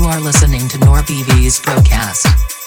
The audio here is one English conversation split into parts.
You are listening to NorBV's broadcast.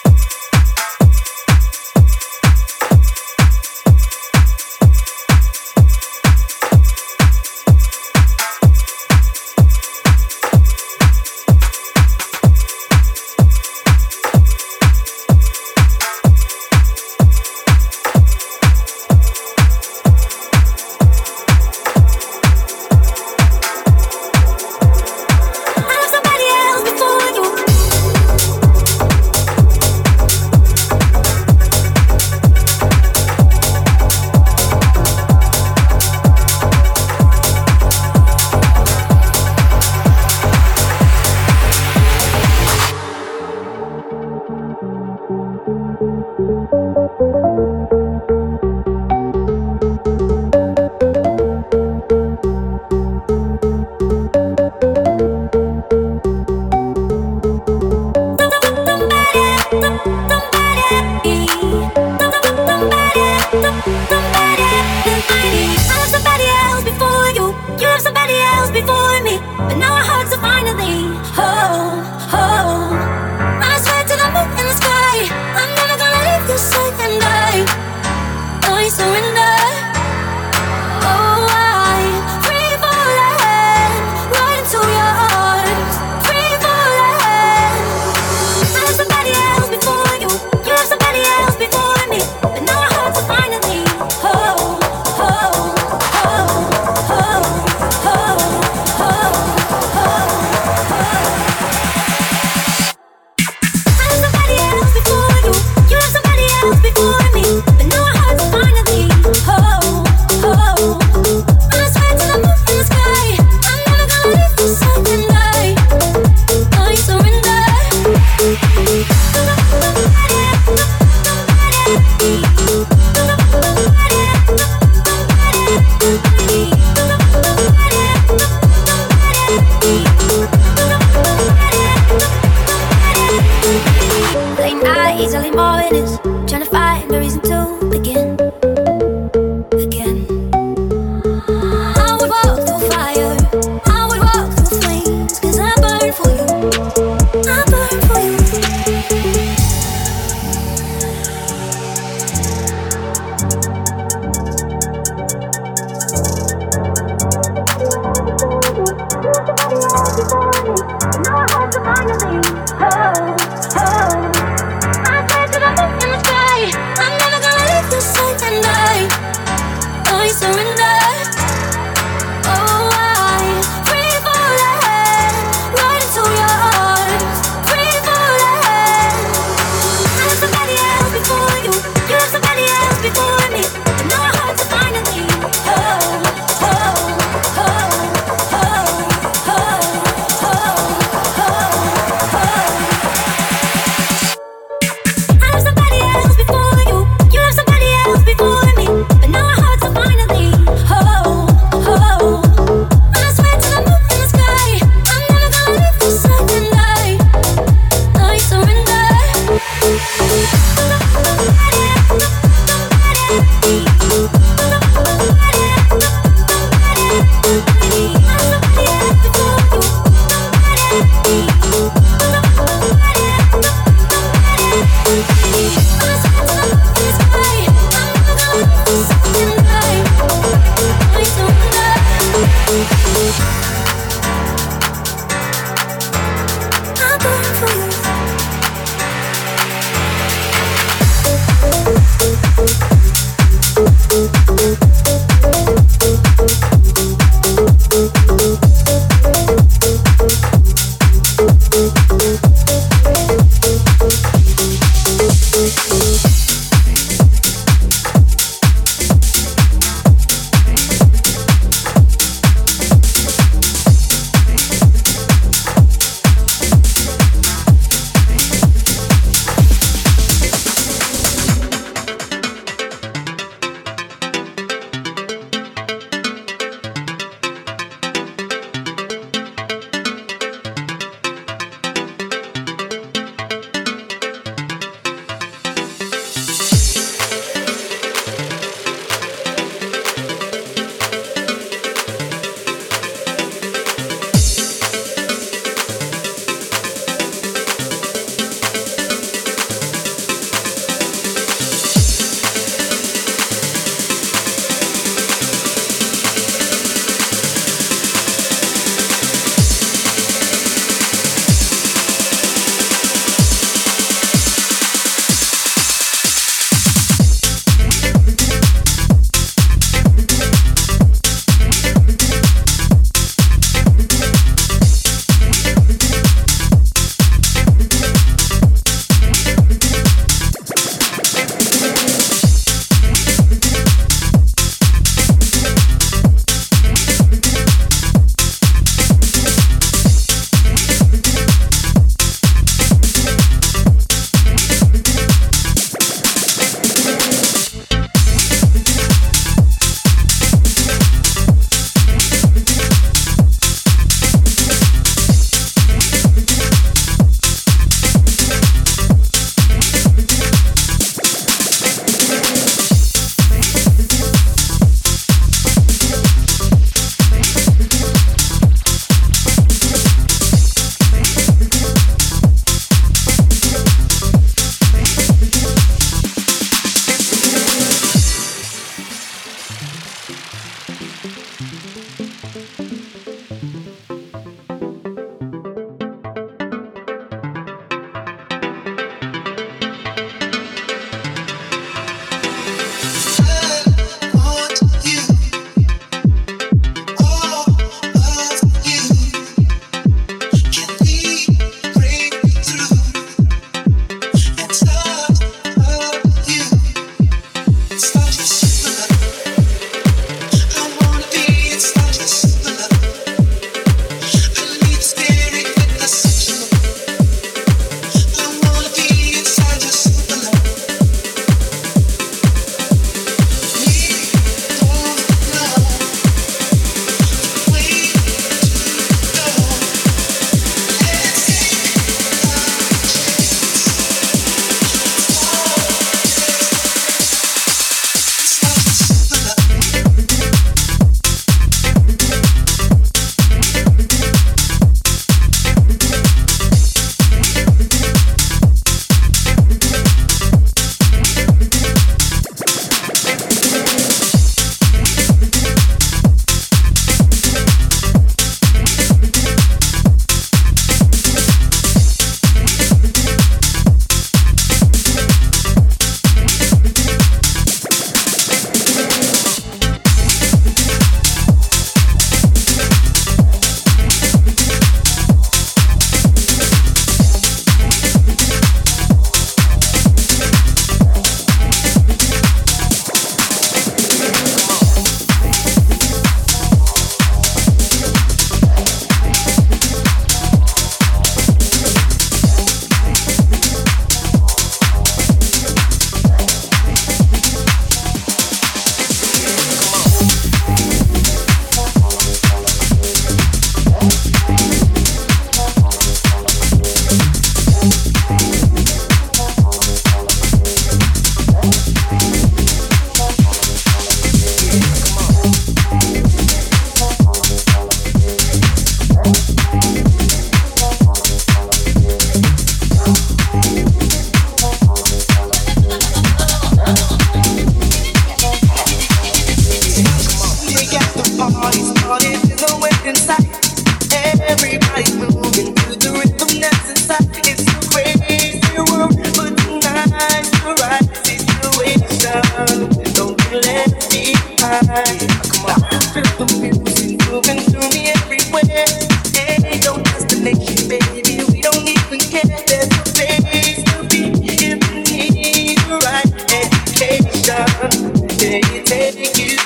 I'm gonna make you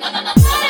mine.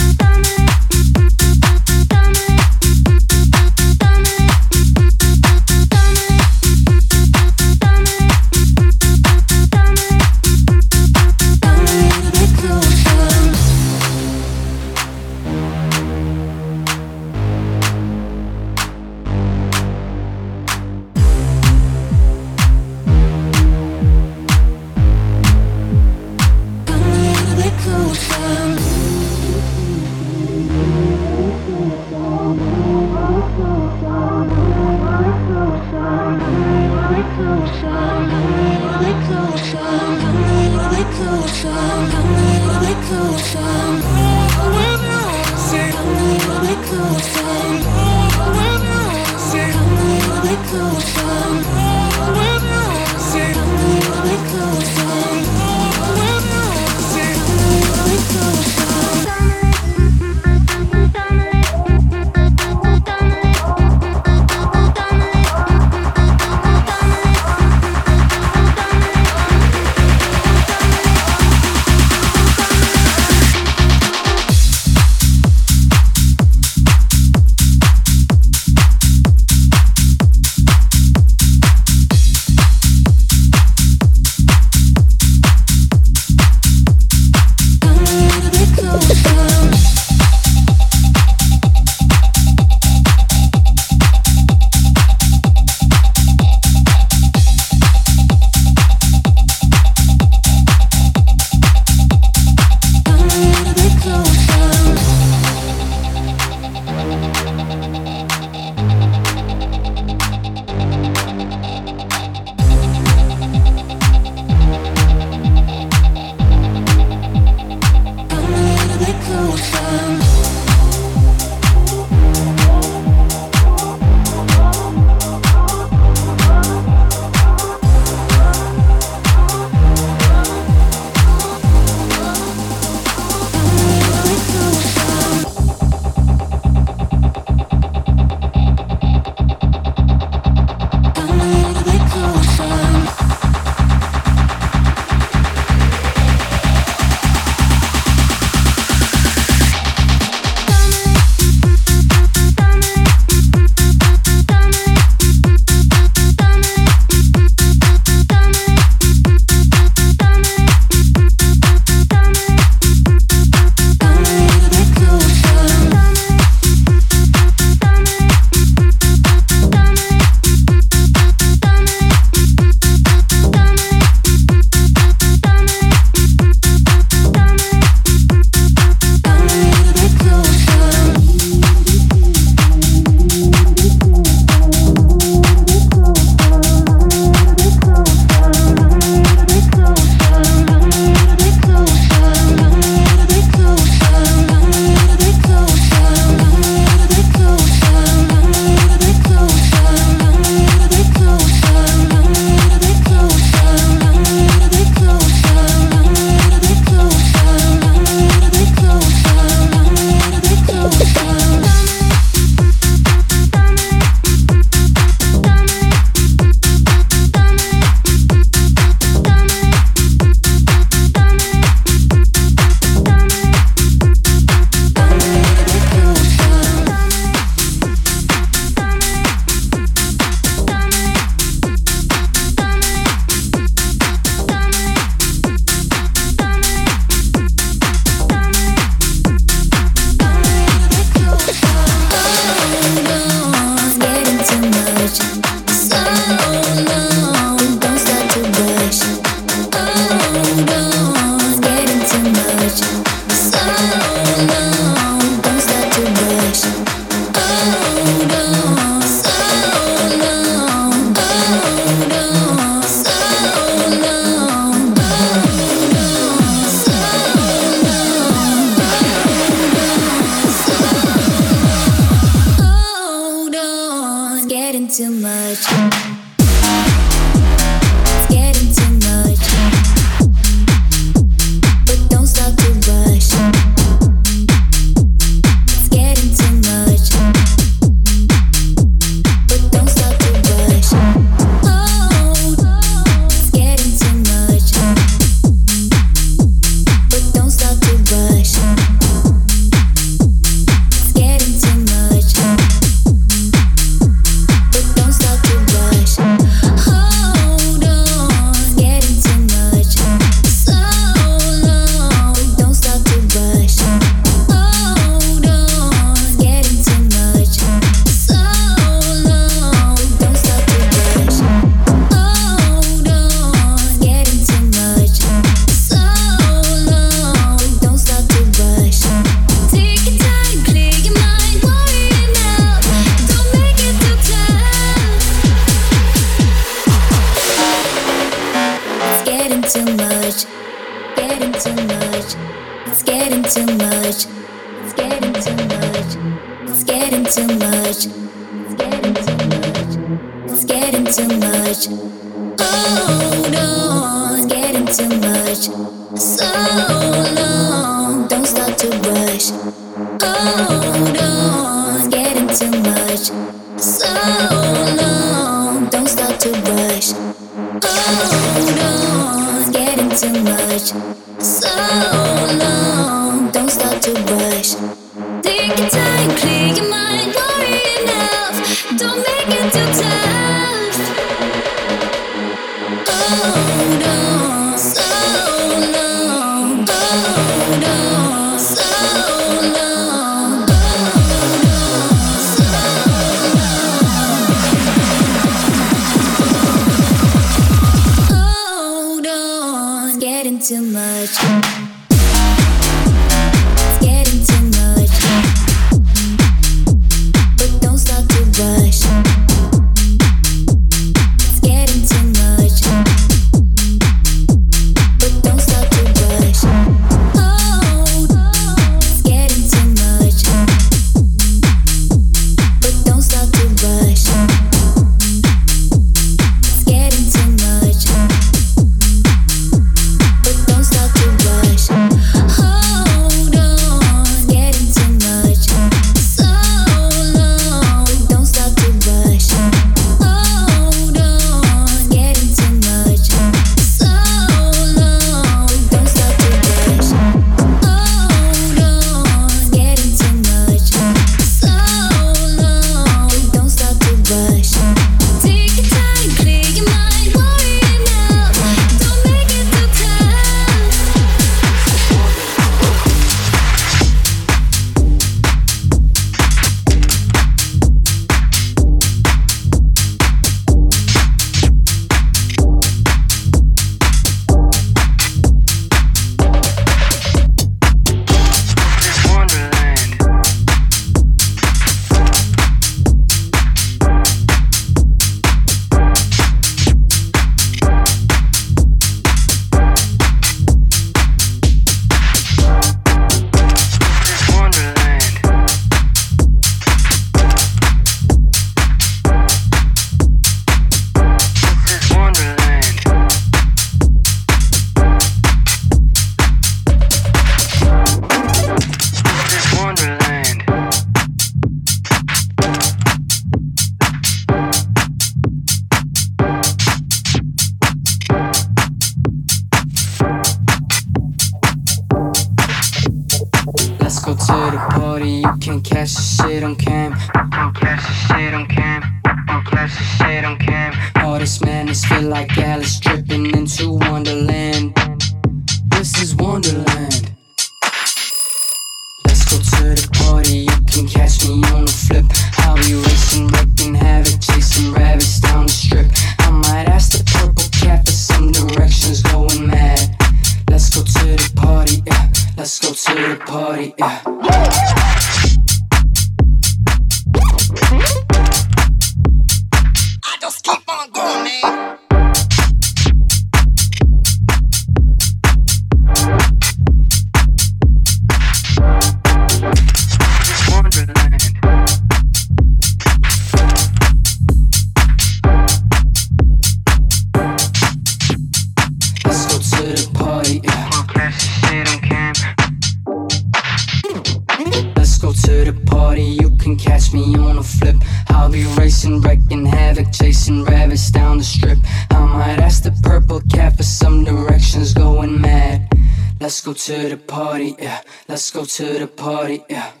Party, yeah. Let's go to the party, yeah.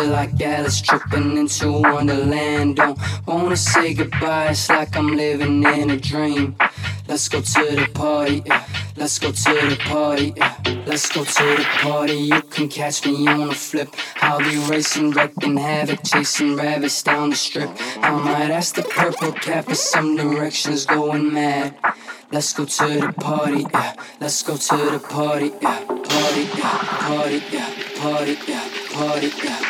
Feel like Alice tripping into Wonderland. Don't wanna say goodbye, it's like I'm living in a dream. Let's go to the party, yeah. Let's go to the party, yeah. Let's go to the party. You can catch me on a flip. I'll be racing, wrecking havoc, chasing rabbits down the strip. I might ask the purple cap for some directions, going mad. Let's go to the party, yeah. Let's go to the party, yeah. Party, yeah. Party, yeah. Party, yeah. Party, yeah. Party, yeah.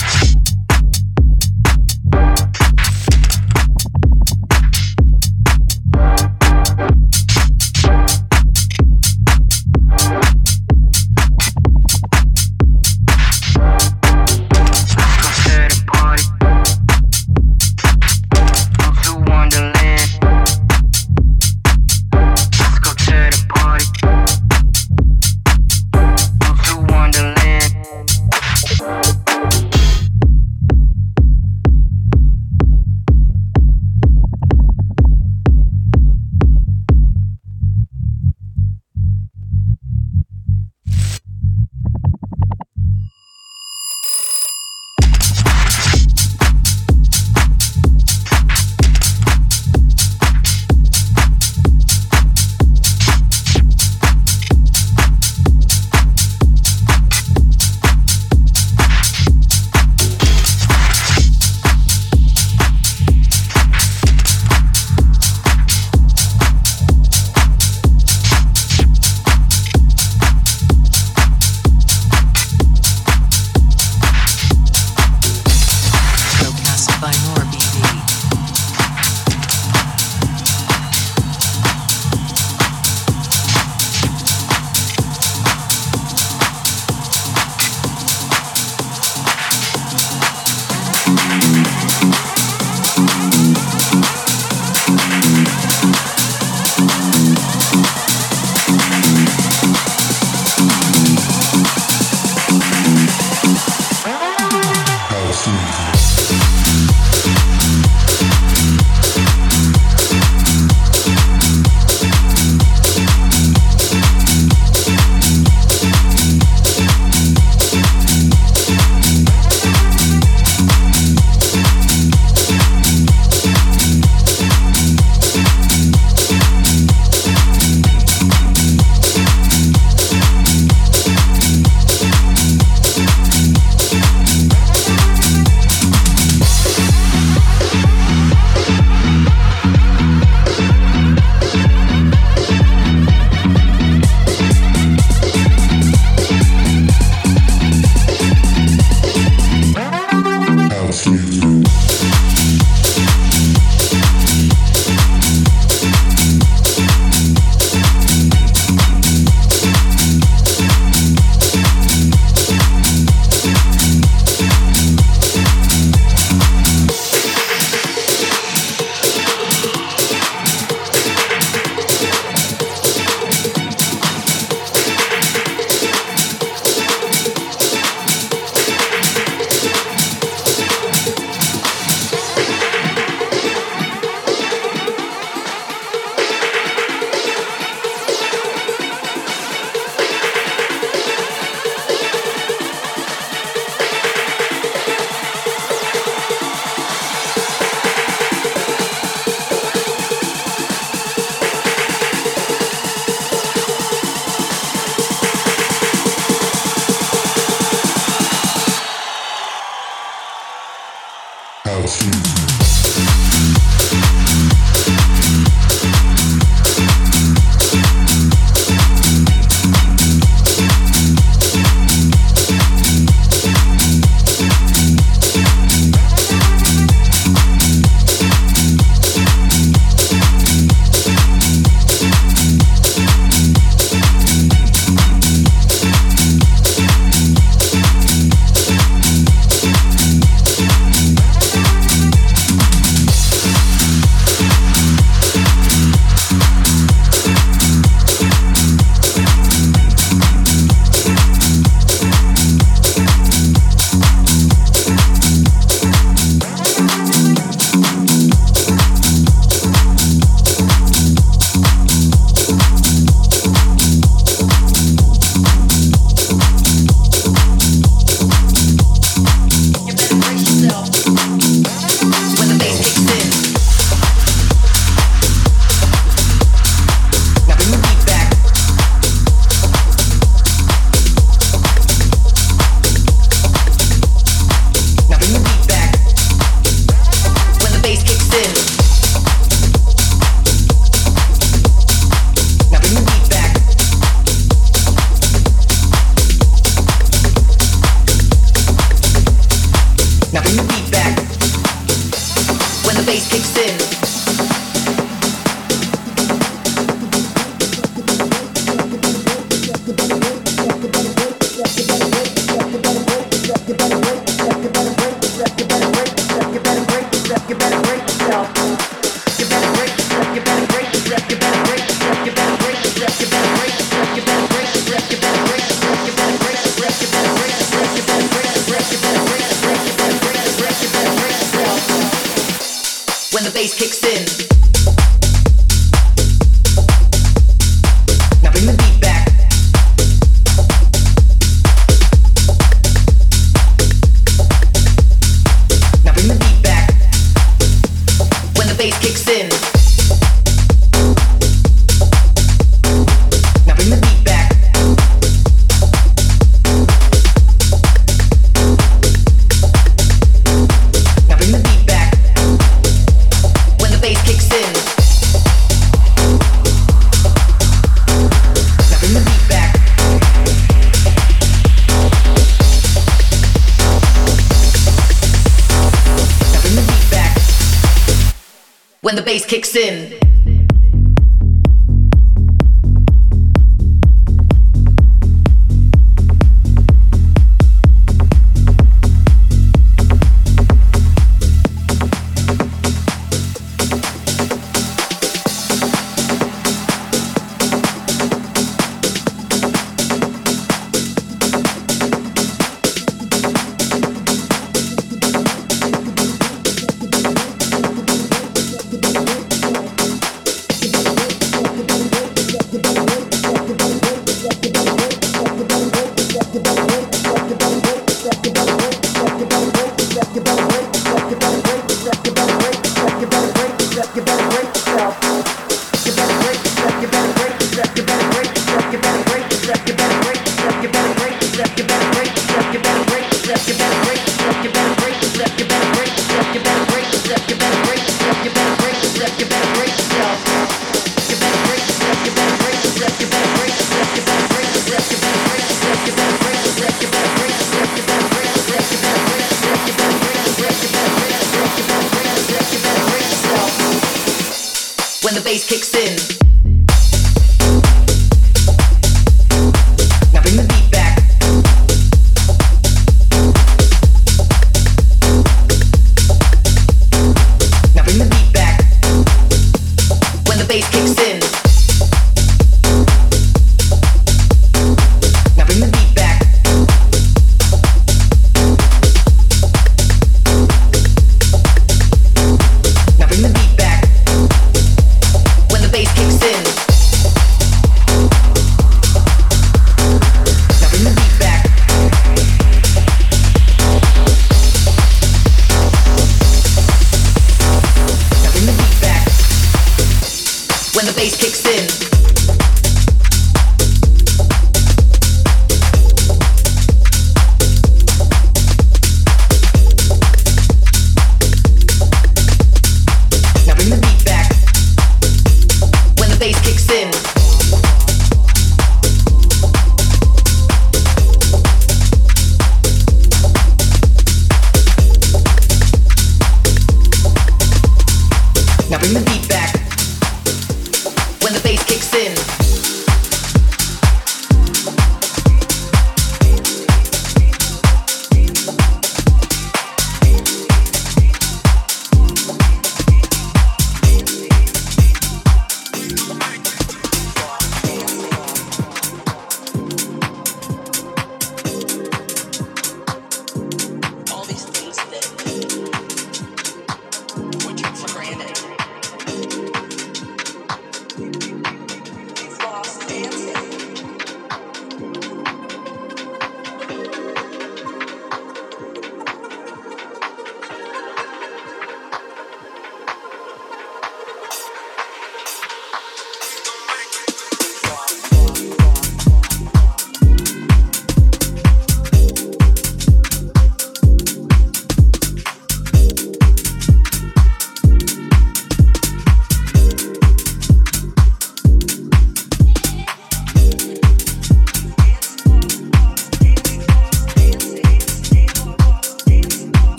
we took for